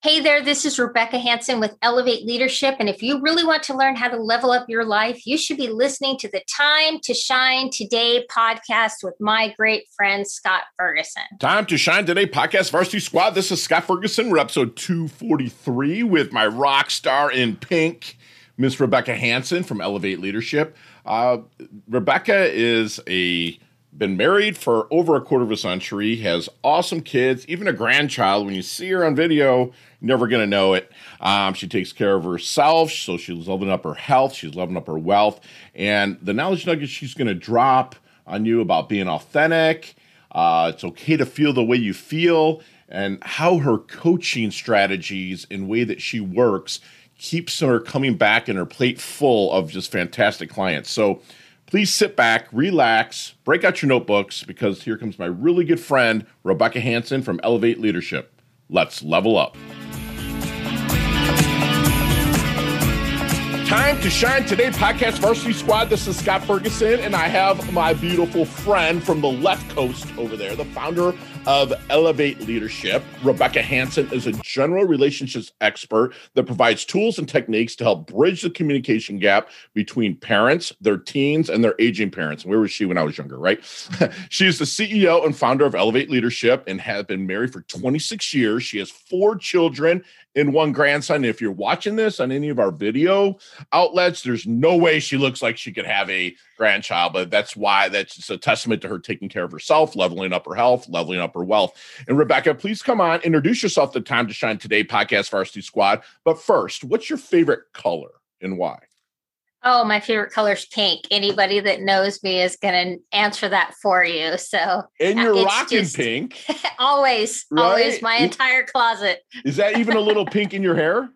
Hey there, this is Rebecca Hanson with Elevate Leadership. And if you really want to learn how to level up your life, you should be listening to the Time to Shine Today podcast with my great friend, Scott Ferguson. Time to Shine Today podcast, Varsity Squad. This is Scott Ferguson. We're episode 243 with my rock star in pink, Miss Rebecca Hanson from Elevate Leadership. Uh, Rebecca is a been married for over a quarter of a century, has awesome kids, even a grandchild. When you see her on video, never going to know it. Um, she takes care of herself, so she's leveling up her health, she's leveling up her wealth, and the knowledge nuggets she's going to drop on you about being authentic. Uh, it's okay to feel the way you feel, and how her coaching strategies and way that she works keeps her coming back and her plate full of just fantastic clients. So please sit back, relax, break out your notebooks because here comes my really good friend, Rebecca Hanson from Elevate Leadership. Let's level up. Time to shine today, podcast varsity squad. This is Scott Ferguson, and I have my beautiful friend from the left coast over there, the founder of Elevate Leadership. Rebecca Hanson is a general relationships expert that provides tools and techniques to help bridge the communication gap between parents, their teens, and their aging parents. Where was she when I was younger, right? she is the CEO and founder of Elevate Leadership and has been married for 26 years. She has four children and one grandson. If you're watching this on any of our video outlets, there's no way she looks like she could have a grandchild, but that's why that's a testament to her taking care of herself, leveling up her health, leveling up her wealth. And Rebecca, please come on, introduce yourself to Time to Shine Today podcast Varsity Squad. But first, what's your favorite color and why? Oh, my favorite color is pink. Anybody that knows me is going to answer that for you. So, and you're rocking pink. always, right? always. My entire closet. Is that even a little pink in your hair?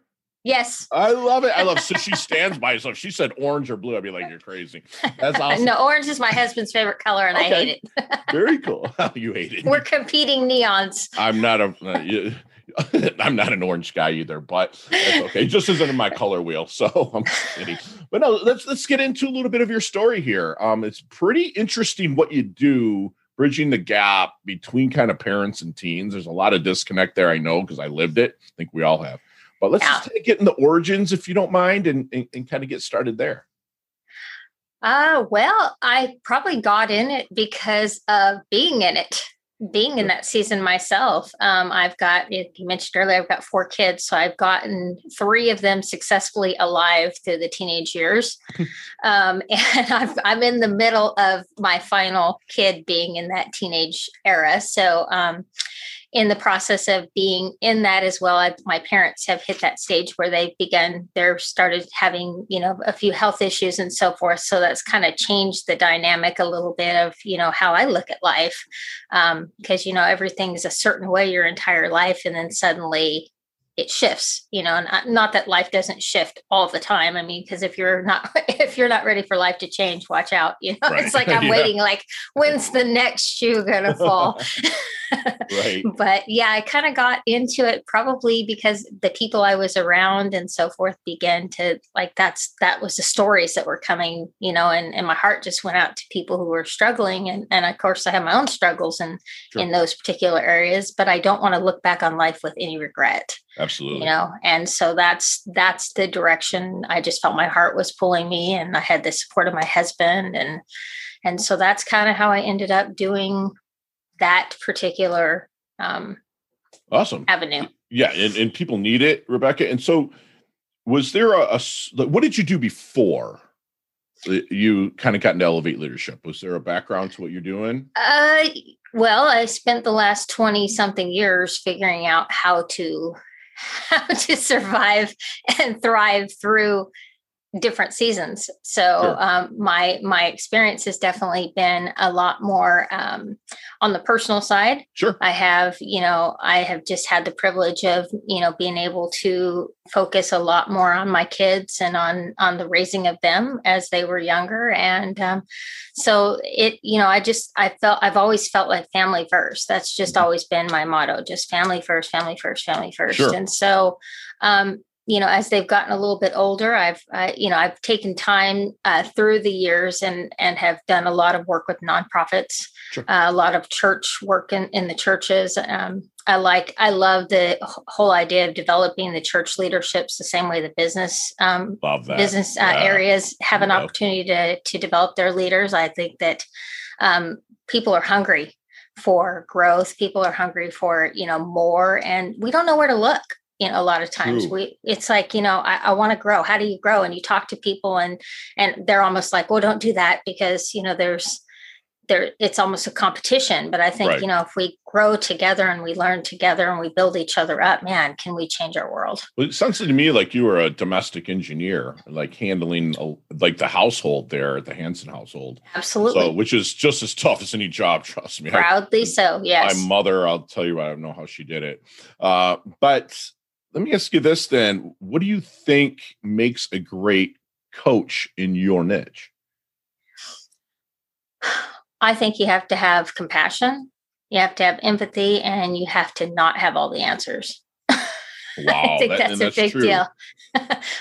Yes. I love it. I love so she stands by herself. She said orange or blue. I'd be like, you're crazy. That's awesome. no, orange is my husband's favorite color and okay. I hate it. Very cool. you hate it. We're competing neons. I'm not a uh, you, I'm not an orange guy either, but that's okay. Just isn't in my color wheel, so I'm kidding. But no, let's let's get into a little bit of your story here. Um, it's pretty interesting what you do, bridging the gap between kind of parents and teens. There's a lot of disconnect there, I know, because I lived it. I think we all have. But let's yeah. just get in the origins, if you don't mind, and, and, and kind of get started there. Uh, well, I probably got in it because of being in it being in that season myself. Um, I've got, you mentioned earlier, I've got four kids. So I've gotten three of them successfully alive through the teenage years. um, and i am in the middle of my final kid being in that teenage era. So, um, in the process of being in that as well I, my parents have hit that stage where they've begun they're started having you know a few health issues and so forth. So that's kind of changed the dynamic a little bit of you know how i look at life because um, you know everything's a certain way your entire life and then suddenly it shifts you know and uh, not that life doesn't shift all the time i mean because if you're not if you're not ready for life to change watch out you know right. it's like i'm yeah. waiting like when's the next shoe gonna fall right. But yeah, I kind of got into it probably because the people I was around and so forth began to like that's that was the stories that were coming, you know, and, and my heart just went out to people who were struggling. And and of course I have my own struggles in sure. in those particular areas, but I don't want to look back on life with any regret. Absolutely. You know, and so that's that's the direction I just felt my heart was pulling me and I had the support of my husband and and so that's kind of how I ended up doing that particular um, awesome avenue. Yeah, and, and people need it, Rebecca. And so, was there a, a what did you do before you kind of got into elevate leadership? Was there a background to what you're doing? Uh, well, I spent the last twenty something years figuring out how to how to survive and thrive through different seasons. So sure. um, my my experience has definitely been a lot more um, on the personal side. Sure, I have you know I have just had the privilege of you know being able to focus a lot more on my kids and on on the raising of them as they were younger, and um, so it you know I just I felt I've always felt like family first. That's just mm-hmm. always been my motto: just family first, family first, family first. Sure. And so um, you know, as they've gotten a little bit older, I've, uh, you know, I've taken time uh, through the years and and have done a lot of work with nonprofits, sure. uh, a lot of church work in, in the churches. Um, I like, I love the whole idea of developing the church leaderships the same way the business um, business uh, yeah. areas have an opportunity to to develop their leaders. I think that um, people are hungry for growth. People are hungry for you know more, and we don't know where to look you know a lot of times Ooh. we it's like you know i, I want to grow. How do you grow? And you talk to people and and they're almost like well don't do that because you know there's there it's almost a competition. But i think right. you know if we grow together and we learn together and we build each other up man can we change our world? Well it sounds to me like you were a domestic engineer like handling a, like the household there at the hanson household. Absolutely. so which is just as tough as any job trust me. Proudly I, so yes. my mother i'll tell you i don't know how she did it. Uh, but let me ask you this then. What do you think makes a great coach in your niche? I think you have to have compassion, you have to have empathy, and you have to not have all the answers. Wow, I think that, that's a that's big true. deal.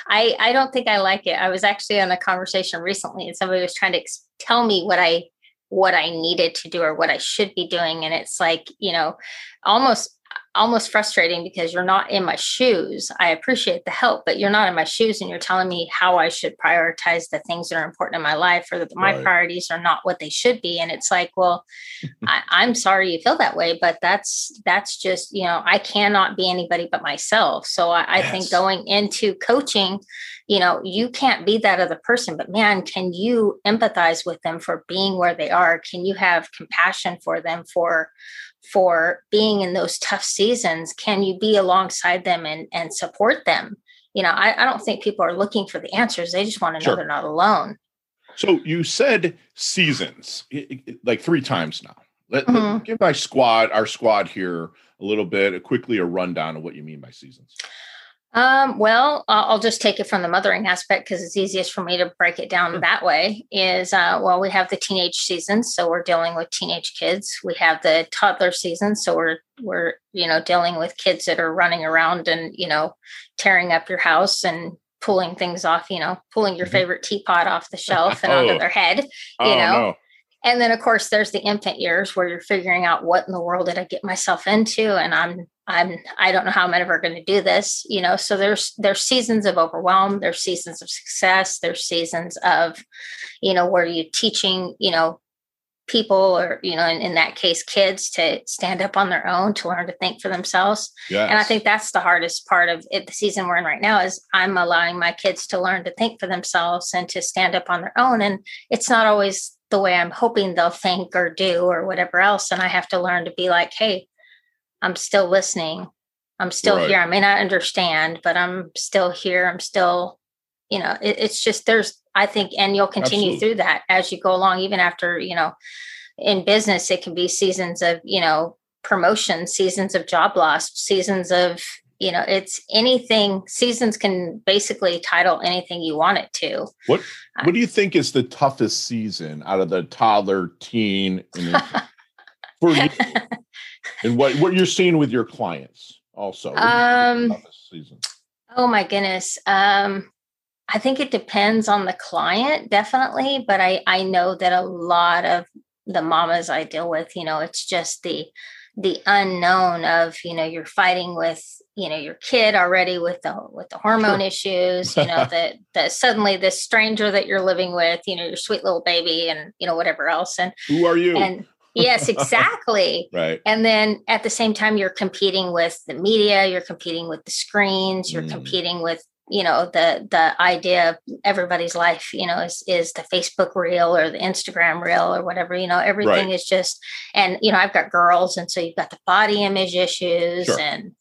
I I don't think I like it. I was actually on a conversation recently, and somebody was trying to ex- tell me what I what I needed to do or what I should be doing, and it's like you know, almost almost frustrating because you're not in my shoes. I appreciate the help, but you're not in my shoes and you're telling me how I should prioritize the things that are important in my life or that my right. priorities are not what they should be. And it's like, well, I, am sorry you feel that way, but that's that's just, you know, I cannot be anybody but myself. So I, I yes. think going into coaching, you know, you can't be that other person, but man, can you empathize with them for being where they are? Can you have compassion for them for for being in those tough seasons can you be alongside them and and support them you know i, I don't think people are looking for the answers they just want to know sure. they're not alone so you said seasons like three times now let, mm-hmm. let, give my squad our squad here a little bit quickly a rundown of what you mean by seasons um, well, I'll just take it from the mothering aspect because it's easiest for me to break it down that way. Is uh, well, we have the teenage season, so we're dealing with teenage kids. We have the toddler season, so we're we're you know dealing with kids that are running around and you know tearing up your house and pulling things off. You know, pulling your mm-hmm. favorite teapot off the shelf and oh. onto their head. You oh, know. No. And then, of course, there's the infant years where you're figuring out what in the world did I get myself into, and I'm I'm I don't know how I'm ever going to do this, you know. So there's there's seasons of overwhelm, there's seasons of success, there's seasons of, you know, where you teaching, you know, people or you know, in, in that case, kids to stand up on their own, to learn to think for themselves. Yes. And I think that's the hardest part of it, the season we're in right now is I'm allowing my kids to learn to think for themselves and to stand up on their own. And it's not always the way I'm hoping they'll think or do or whatever else. And I have to learn to be like, hey, I'm still listening. I'm still right. here. I may not understand, but I'm still here. I'm still, you know, it, it's just there's, I think, and you'll continue Absolutely. through that as you go along, even after, you know, in business, it can be seasons of, you know, promotion, seasons of job loss, seasons of, you know, it's anything, seasons can basically title anything you want it to. What, what do you think is the toughest season out of the toddler, teen, and for you? and what what you're seeing with your clients also um oh my goodness um i think it depends on the client definitely but i i know that a lot of the mamas i deal with you know it's just the the unknown of you know you're fighting with you know your kid already with the with the hormone sure. issues you know that that suddenly this stranger that you're living with you know your sweet little baby and you know whatever else and who are you and yes, exactly. right. And then at the same time, you're competing with the media, you're competing with the screens, you're mm. competing with you know the the idea of everybody's life you know is is the facebook reel or the instagram reel or whatever you know everything right. is just and you know i've got girls and so you've got the body image issues sure. and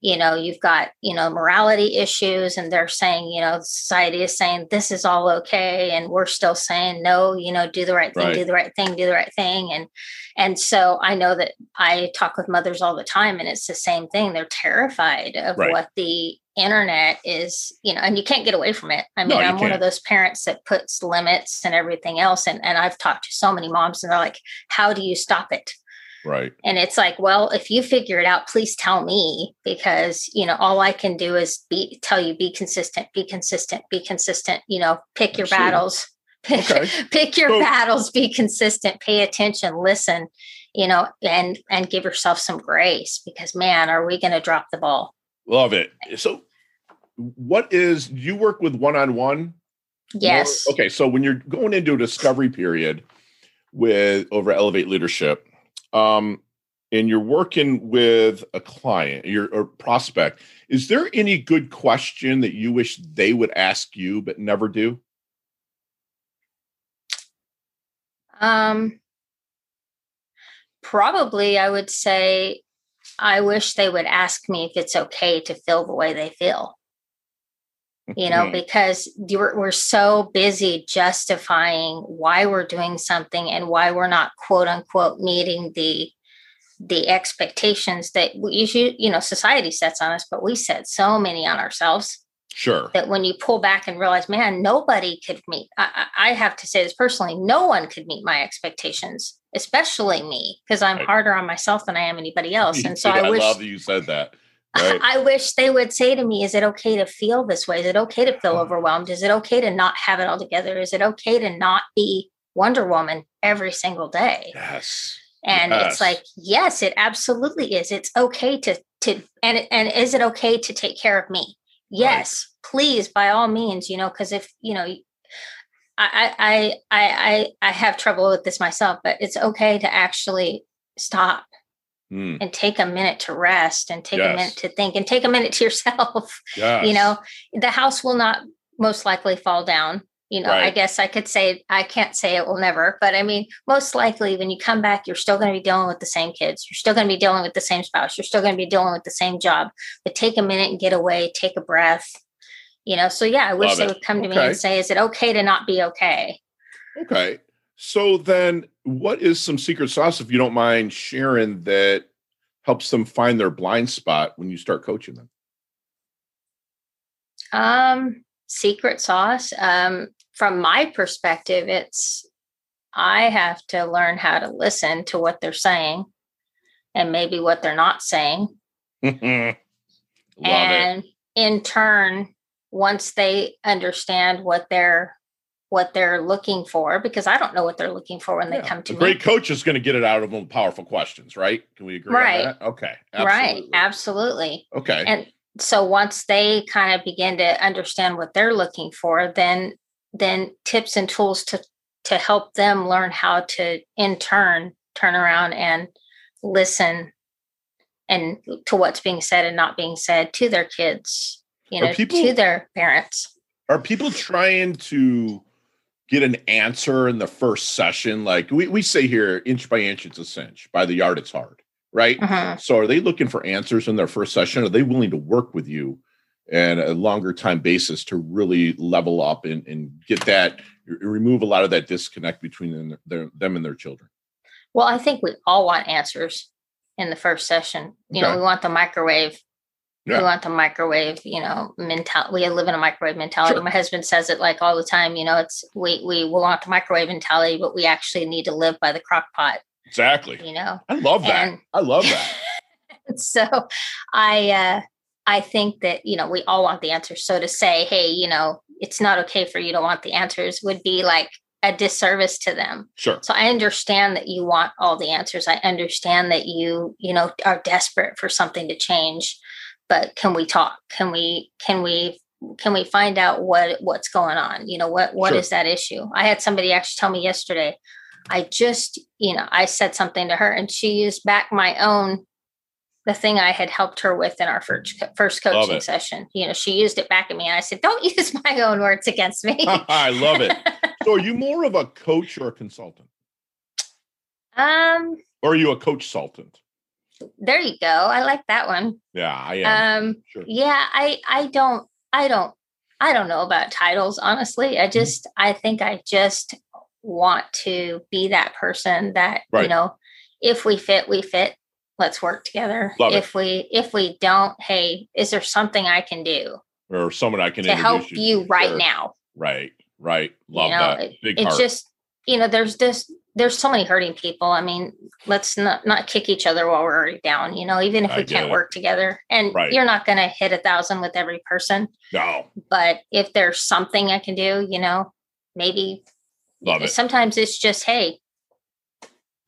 you know you've got you know morality issues and they're saying you know society is saying this is all okay and we're still saying no you know do the right thing right. do the right thing do the right thing and and so i know that i talk with mothers all the time and it's the same thing they're terrified of right. what the internet is you know and you can't get away from it i mean no, i'm can't. one of those parents that puts limits and everything else and, and i've talked to so many moms and they're like how do you stop it Right. And it's like, well, if you figure it out, please tell me because, you know, all I can do is be tell you be consistent, be consistent, be consistent, you know, pick your battles. Okay. pick your so, battles, be consistent, pay attention, listen, you know, and and give yourself some grace because man, are we going to drop the ball? Love it. So what is you work with one-on-one? Yes. More, okay, so when you're going into a discovery period with over Elevate Leadership, um, and you're working with a client, your or prospect, is there any good question that you wish they would ask you but never do? Um, probably I would say I wish they would ask me if it's okay to feel the way they feel. You know, because we're, we're so busy justifying why we're doing something and why we're not quote unquote meeting the the expectations that we you know society sets on us but we set so many on ourselves. Sure. That when you pull back and realize man nobody could meet I, I have to say this personally no one could meet my expectations especially me because i'm harder on myself than i am anybody else. And so i, I wish love that you said that right. i wish they would say to me is it okay to feel this way? Is it okay to feel overwhelmed? Is it okay to not have it all together? Is it okay to not be wonder woman every single day? Yes. And yes. it's like yes it absolutely is. It's okay to to and and is it okay to take care of me? Yes right. please by all means you know because if you know I, I i i i have trouble with this myself but it's okay to actually stop mm. and take a minute to rest and take yes. a minute to think and take a minute to yourself yes. you know the house will not most likely fall down you know right. i guess i could say i can't say it will never but i mean most likely when you come back you're still going to be dealing with the same kids you're still going to be dealing with the same spouse you're still going to be dealing with the same job but take a minute and get away take a breath you know so yeah i wish Love they it. would come to okay. me and say is it okay to not be okay okay so then what is some secret sauce if you don't mind sharing that helps them find their blind spot when you start coaching them um secret sauce um from my perspective, it's I have to learn how to listen to what they're saying and maybe what they're not saying. and it. in turn, once they understand what they're what they're looking for, because I don't know what they're looking for when yeah. they come to a me. Great coach is going to get it out of them powerful questions, right? Can we agree right. Okay. Absolutely. Right. Absolutely. Okay. And so once they kind of begin to understand what they're looking for, then then tips and tools to to help them learn how to in turn turn around and listen and to what's being said and not being said to their kids you know people, to their parents are people trying to get an answer in the first session like we, we say here inch by inch it's a cinch by the yard it's hard right uh-huh. so are they looking for answers in their first session are they willing to work with you and a longer time basis to really level up and, and get that remove a lot of that disconnect between them, their, them and their children well i think we all want answers in the first session you okay. know we want the microwave yeah. we want the microwave you know mentality we live in a microwave mentality sure. my husband says it like all the time you know it's we we want the microwave mentality but we actually need to live by the crock pot exactly you know i love that and, i love that so i uh I think that, you know, we all want the answers. So to say, hey, you know, it's not okay for you to want the answers would be like a disservice to them. Sure. So I understand that you want all the answers. I understand that you, you know, are desperate for something to change. But can we talk? Can we can we can we find out what what's going on? You know, what what sure. is that issue? I had somebody actually tell me yesterday, I just, you know, I said something to her and she used back my own the thing I had helped her with in our first first coaching session. You know, she used it back at me, and I said, "Don't use my own words against me." I love it. so, are you more of a coach or a consultant? Um, or are you a coach consultant? There you go. I like that one. Yeah, I am. Um, sure. yeah, I I don't I don't I don't know about titles honestly. I mm-hmm. just mm-hmm. I think I just want to be that person that right. you know if we fit we fit let's work together. Love if it. we if we don't, hey, is there something I can do or someone I can to help you, you right sure. now? Right, right. Love you know, that. Big it's just you know, there's this there's so many hurting people. I mean, let's not not kick each other while we're already down. You know, even if I we can't it. work together, and Right. you're not going to hit a thousand with every person, No, but if there's something I can do, you know, maybe love it. sometimes it's just hey,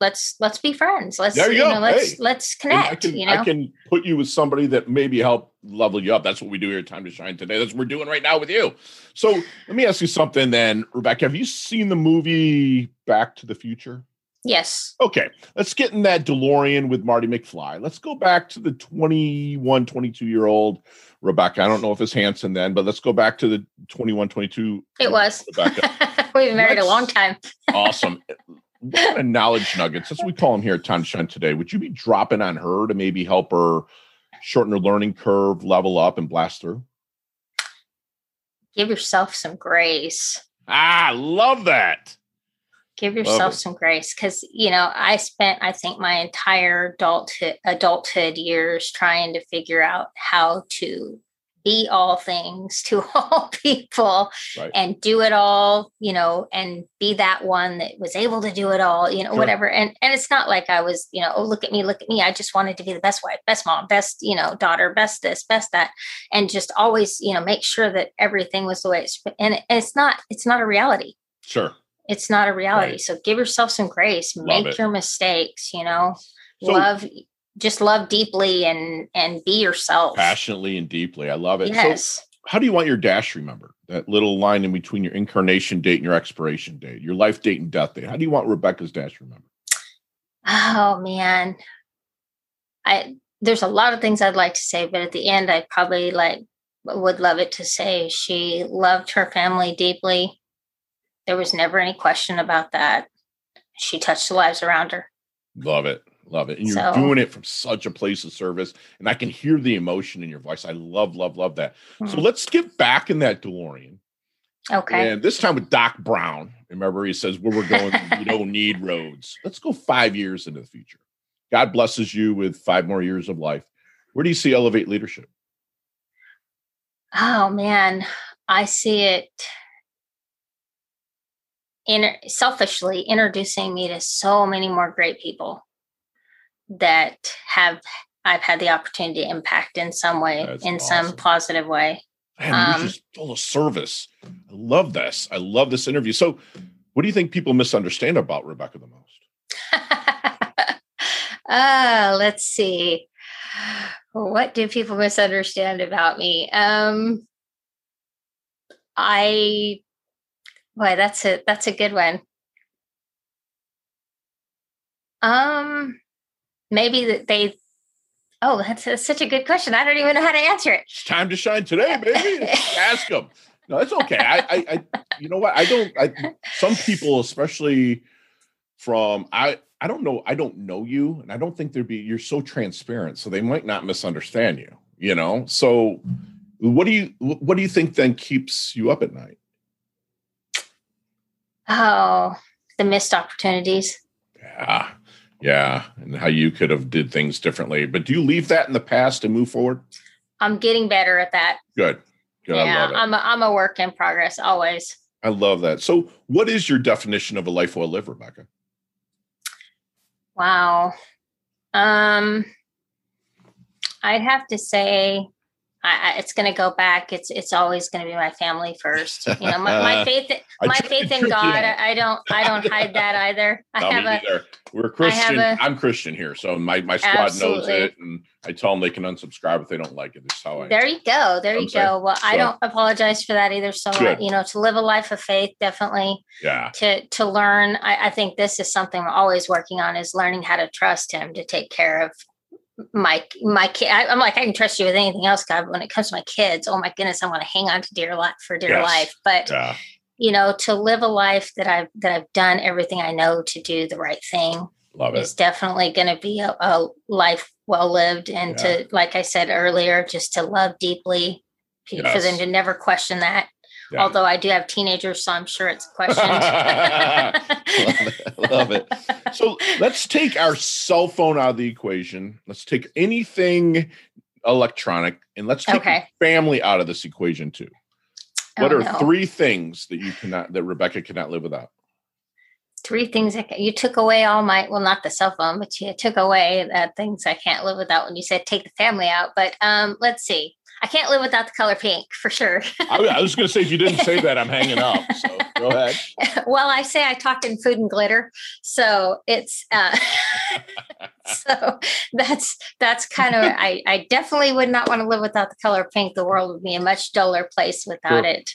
let's let's be friends. Let's There you go. know, let's Hey. let's And I connect. can you know, I can put you with somebody that maybe help level you up. That's what we do here at Time to Shine today. That's what we're doing right now with you. So let me ask you something then, Rebecca. Have you seen the movie Back to the Future? yes. Okay, let's get in that DeLorean with Marty McFly. Let's go back to the 21, 22 year old Rebecca. I don't know if it's Hanson then, but let's go back to the 21, 22. It was. Rebecca. We've been married a Let's- long time. awesome. What kind of knowledge nuggets, as we call them here at Time to Shine today, would you be dropping on her to maybe help her shorten her learning curve, level up, and blast through? Give yourself some grace. Ah, love that. Give yourself some grace because you know I spent I think my entire adulthood adulthood years trying to figure out how to be all things to all people Right. and do it all you know and be that one that was able to do it all you know Sure. whatever and and it's not like I was you know oh look at me look at me I just wanted to be the best wife best mom best you know daughter best this best that and just always you know make sure that everything was the way it's and it's not it's not a reality Sure. it's not a reality. Right. So give yourself some grace. Love Make it. your mistakes. You know, So love, just love deeply and and be yourself. passionately and deeply. I love it. So Yes. how do you want your dash remembered? That little line in between your incarnation date and your expiration date, your life date and death date. How do you want Rebecca's dash remembered? oh man, I there's a lot of things I'd like to say, but at the end, I probably like would love it to say she loved her family deeply. There was never any question about that. She touched the lives around her. Love it. Love it. And you're So- doing it from such a place of service. And I can hear the emotion in your voice. I love, love, love that. So Mhm. let's get back in that DeLorean. Okay. And this time with Doc Brown. Remember, he says, Where we're going, we don't need roads. Let's go five years into the future. God blesses you with five more years of life. Where do you see Elevate Leadership? Oh man, I see it in selfishly introducing me to so many more great people that have I've had the opportunity to impact in some way, That's in awesome. some positive way. Man, you're Um, just full of service. I love this. I love this interview. So, what do you think people misunderstand about Rebecca the most? uh, let's see. What do people misunderstand about me? Um, I, boy, that's a that's a good one. Um, maybe that they. Oh, that's, that's such a good question. I don't even know how to answer it. It's time to shine today, baby. Ask them. No, it's okay. I, I, I, you know what? I don't. I, some people, especially from I, I don't know. I don't know you, and I don't think there'd be. You're so transparent, so they might not misunderstand you. You know. So, what do you, what do you think then keeps you up at night? Oh, the missed opportunities. Yeah, yeah, and how you could have did things differently. But do you leave that in the past and move forward? I'm getting better at that. Good. Good. Yeah. I'm a, I'm a work in progress always. I love that. So, what is your definition of a life well lived, Rebecca? Wow. Um, I'd have to say, I, I, it's going to go back. It's it's always going to be my family first. You know, my, my faith, my faith in. God. I, I don't I don't hide that either. I No, have a. We're Christian. I'm Christian here, so my my squad knows it, and I tell them they can unsubscribe if they don't like it. It's how I. there you go. There you go. Well, I don't apologize for that either. So Good. you know, to live a life of faith, definitely yeah, to to learn. I, I think this is something I'm always working on is learning how to trust Him to take care of my my kid. I, I'm like I can trust you with anything else, God. When it comes to my kids, oh my goodness, I want to hang on to dear life for dear Yes. life. But yeah, you know, to live a life that I've that I've done everything I know to do the right thing love is it. definitely going to be a, a life well lived, and to like I said earlier, just to love deeply. For Yes. them to never question that. Yeah. Although I do have teenagers, so I'm sure it's questioned. love it. So let's take our cell phone out of the equation. Let's take anything electronic, and let's take Okay. family out of this equation too. What Oh, are no. three things that you cannot that Rebecca cannot live without? three things I can, you took away all my well not the cell phone but you took away that things i can't live without when you said take the family out but um let's see i can't live without the color pink for sure I, I was going to say if you didn't say that i'm hanging up so go ahead well i say i talk in food and glitter so it's uh so that's that's kind of I, I definitely would not want to live without the color pink the world would be a much duller place without sure. it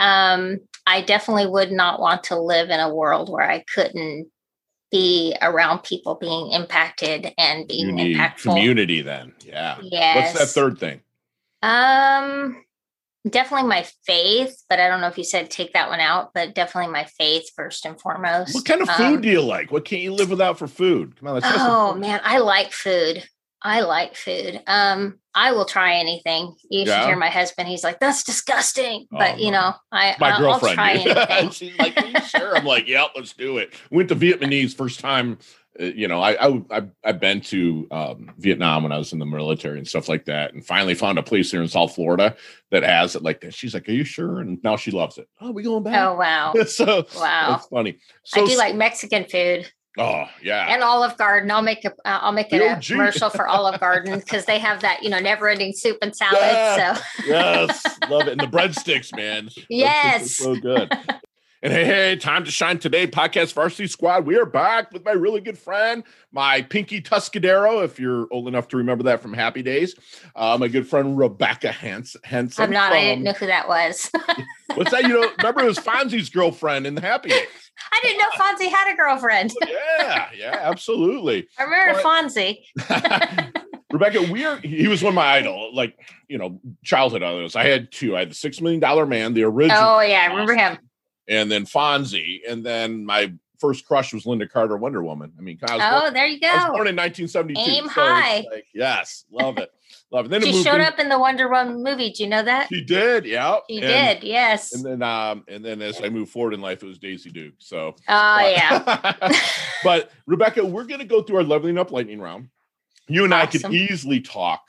um I definitely would not want to live in a world where I couldn't be around people being impacted and being you need impactful. Community, then, yeah. Yes. What's that third thing? Um, definitely my faith, but I don't know if you said take that one out, but definitely my faith first and foremost. What kind of food um, do you like? What can't you live without for food? Come on, let's oh man, I like food. I like food. Um, I will try anything. You yeah. should hear my husband. He's like, "That's disgusting," but oh, you know, I my I'll, girlfriend. I'll try anything. She's like, "Sure." I'm like, "Yep, let's do it." Went to Vietnamese first time. Uh, you know, I, I I've been to um, Vietnam when I was in the military and stuff like that, and finally found a place here in South Florida that has it like that. She's like, "Are you sure?" And now she loves it. Oh, we going back? Oh wow! so wow, that's funny. So, I do like Mexican food. Oh yeah, and Olive Garden. I'll make a will make it a commercial for Olive Garden because they have that you know never ending soup and salad. Yeah. So yes, love it. And the breadsticks, man. Yes, so good. And hey, hey, time to shine today, podcast varsity squad. We are back with my really good friend, my Pinky Tuscadero, if you're old enough to remember that from Happy Days. Uh, my good friend Rebecca Hanson. I'm not. From, I didn't know who that was. what's that? You know, remember it was Fonzie's girlfriend in the Happy Days. I didn't know Fonzie had a girlfriend. yeah, yeah, absolutely. I remember but, Fonzie. Rebecca, we are he was one of my idol, like you know, childhood idols. I had two. I had the six million dollar man, the original. Oh yeah, I remember him. And then Fonzie, and then my first crush was Lynda Carter, Wonder Woman. I mean, I oh, born, there you go. I was born in 1972. Aim so high. Like, yes, love it. Love it. Then she showed in, up in the Wonder Woman movie. Do you know that? She did. Yeah. She and, did. Yes. And then, um, and then as I move forward in life, it was Daisy Duke. So. Oh uh, yeah. but Rebecca, we're going to go through our leveling up lightning round. You and awesome. I could easily talk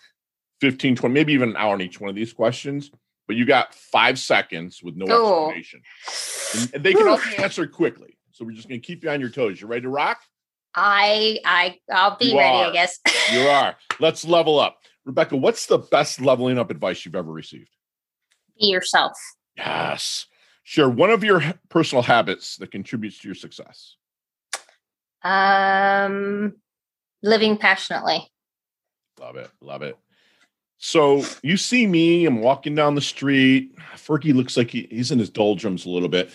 15, 20, maybe even an hour on each one of these questions. But you got five seconds with no oh. explanation. And they can only answer quickly. So we're just going to keep you on your toes. You ready to rock? I I I'll be you ready, are. I guess. you are. Let's level up. Rebecca, what's the best leveling up advice you've ever received? Be yourself. Yes. Share one of your personal habits that contributes to your success. Um, living passionately. Love it. Love it. So you see me, I'm walking down the street. Fergie looks like he, he's in his doldrums a little bit.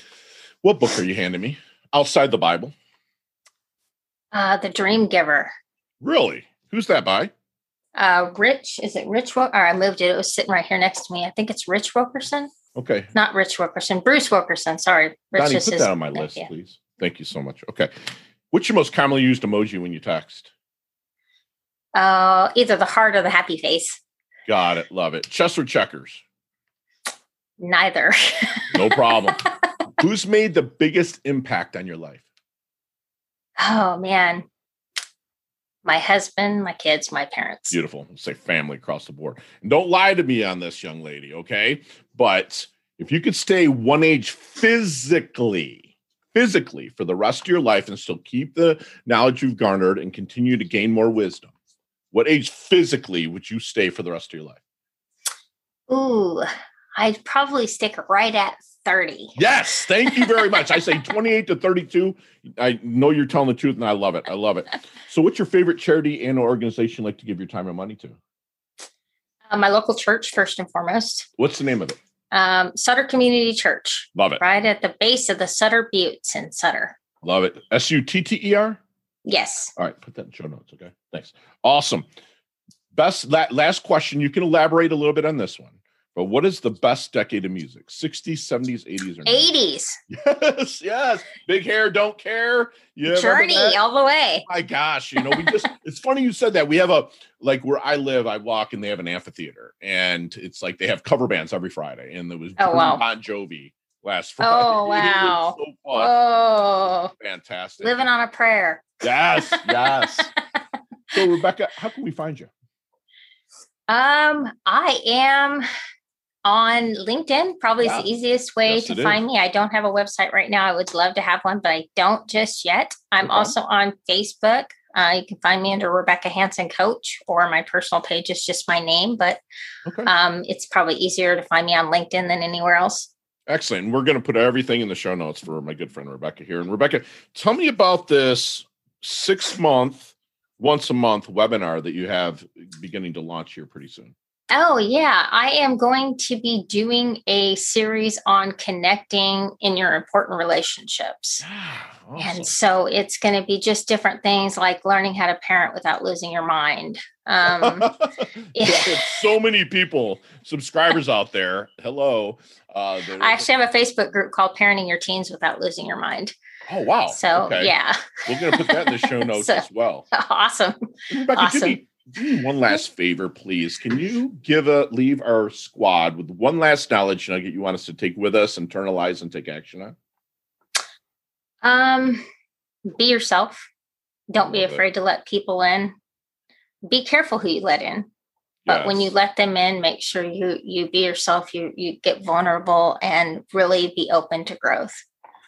What book are you handing me? Outside the Bible? Uh, the Dream Giver. Really? Who's that by? uh, Rich. Is it Rich? Or I moved it. It was sitting right here next to me. I think it's Rich Wilkerson. Okay. Not Rich Wilkerson. Bruce Wilkerson. Sorry. Rich Donnie, put that on my list, please. Thank you so much. Okay. What's your most commonly used emoji when you text? Uh, either the heart or the happy face. Got it. Love it. Chess or checkers? Neither. no problem. Who's made the biggest impact on your life? Oh man my husband, my kids, my parents. Beautiful. say family across the board. And don't lie to me on this, young lady, okay? But if you could stay one age physically, physically for the rest of your life and still keep the knowledge you've garnered and continue to gain more wisdom, what age physically would you stay for the rest of your life? Ooh, I'd probably stick right at 30. Yes. Thank you very much. I say 28 to 32. I know you're telling the truth and I love it. I love it. So, what's your favorite charity and organization like to give your time and money to? Uh, my local church, first and foremost. What's the name of it? Um, Sutter Community Church. Love it. Right at the base of the Sutter Buttes in Sutter. Love it. S U T T E R? Yes. All right. Put that in show notes. Okay. Thanks. Awesome. Best la- last question. You can elaborate a little bit on this one. But what is the best decade of music? 60s, 70s, 80s, or 80s? Yes, yes. Big hair, don't care. Yeah, Journey all the way. Oh my gosh, you know, we just it's funny you said that. We have a like where I live, I walk and they have an amphitheater, and it's like they have cover bands every Friday. And there was oh, wow. Bon Jovi last Friday. Oh wow. so Oh fantastic. Living on a prayer. Yes, yes. so Rebecca, how can we find you? Um, I am on LinkedIn. Probably yeah. is the easiest way yes, to find is. me. I don't have a website right now. I would love to have one, but I don't just yet. I'm okay. also on Facebook. Uh, you can find me under Rebecca Hanson Coach, or my personal page is just my name, but okay. um, it's probably easier to find me on LinkedIn than anywhere else. Excellent. We're going to put everything in the show notes for my good friend Rebecca here. And Rebecca, tell me about this six month, once a month webinar that you have beginning to launch here pretty soon. Oh, yeah. I am going to be doing a series on connecting in your important relationships. Awesome. And so it's going to be just different things like learning how to parent without losing your mind. Um, yeah. so many people, subscribers out there. Hello. Uh, I actually have a Facebook group called Parenting Your Teens Without Losing Your Mind. Oh wow! So okay. yeah, we're going to put that in the show notes so, as well. Awesome. Rebecca, awesome do one last favor, please. Can you give a leave our squad with one last knowledge nugget you want us to take with us, internalize, and take action on? Um, be yourself. Don't be afraid it. to let people in. Be careful who you let in. But yes. when you let them in, make sure you you be yourself. You you get vulnerable and really be open to growth.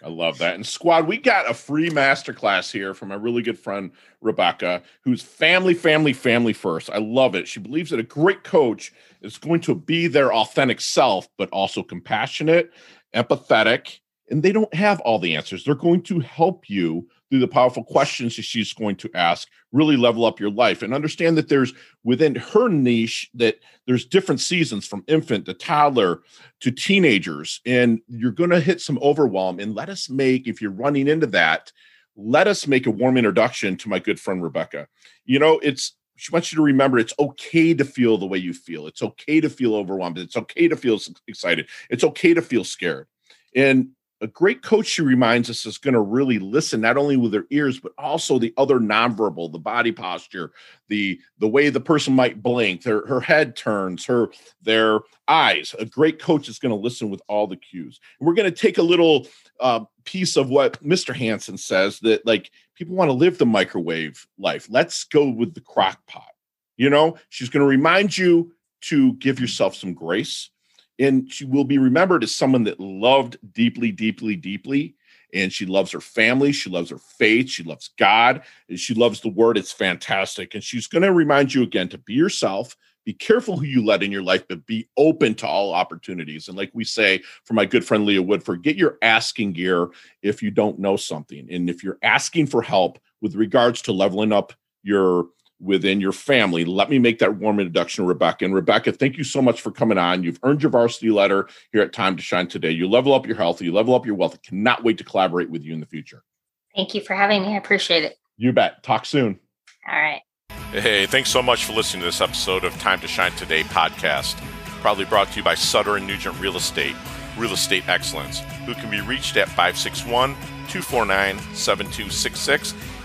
I love that. And squad, we got a free masterclass here from my really good friend Rebecca, who's family, family, family first. I love it. She believes that a great coach is going to be their authentic self, but also compassionate, empathetic, and they don't have all the answers. They're going to help you through the powerful questions that she's going to ask, really level up your life and understand that there's within her niche that there's different seasons from infant to toddler to teenagers. And you're going to hit some overwhelm. And let us make, if you're running into that, let us make a warm introduction to my good friend Rebecca. You know, it's she wants you to remember it's okay to feel the way you feel. It's okay to feel overwhelmed. It's okay to feel excited. It's okay to feel scared. And a great coach, she reminds us, is going to really listen not only with their ears but also the other nonverbal, the body posture, the the way the person might blink, their her head turns, her their eyes. A great coach is going to listen with all the cues. And we're going to take a little uh, piece of what Mr. Hanson says that like people want to live the microwave life. Let's go with the crock pot. You know, she's going to remind you to give yourself some grace and she will be remembered as someone that loved deeply, deeply, deeply. And she loves her family. She loves her faith. She loves God. And she loves the word. It's fantastic. And she's going to remind you again to be yourself. Be careful who you let in your life, but be open to all opportunities. And like we say for my good friend Leah Woodford, get your asking gear if you don't know something. And if you're asking for help with regards to leveling up your within your family. Let me make that warm introduction, Rebecca. And Rebecca, thank you so much for coming on. You've earned your varsity letter here at Time to Shine today. You level up your health, you level up your wealth. I cannot wait to collaborate with you in the future. Thank you for having me. I appreciate it. You bet. Talk soon. All right. Hey, thanks so much for listening to this episode of Time to Shine Today podcast. Probably brought to you by Sutter and Nugent Real Estate, Real Estate Excellence, who can be reached at 561 249 7266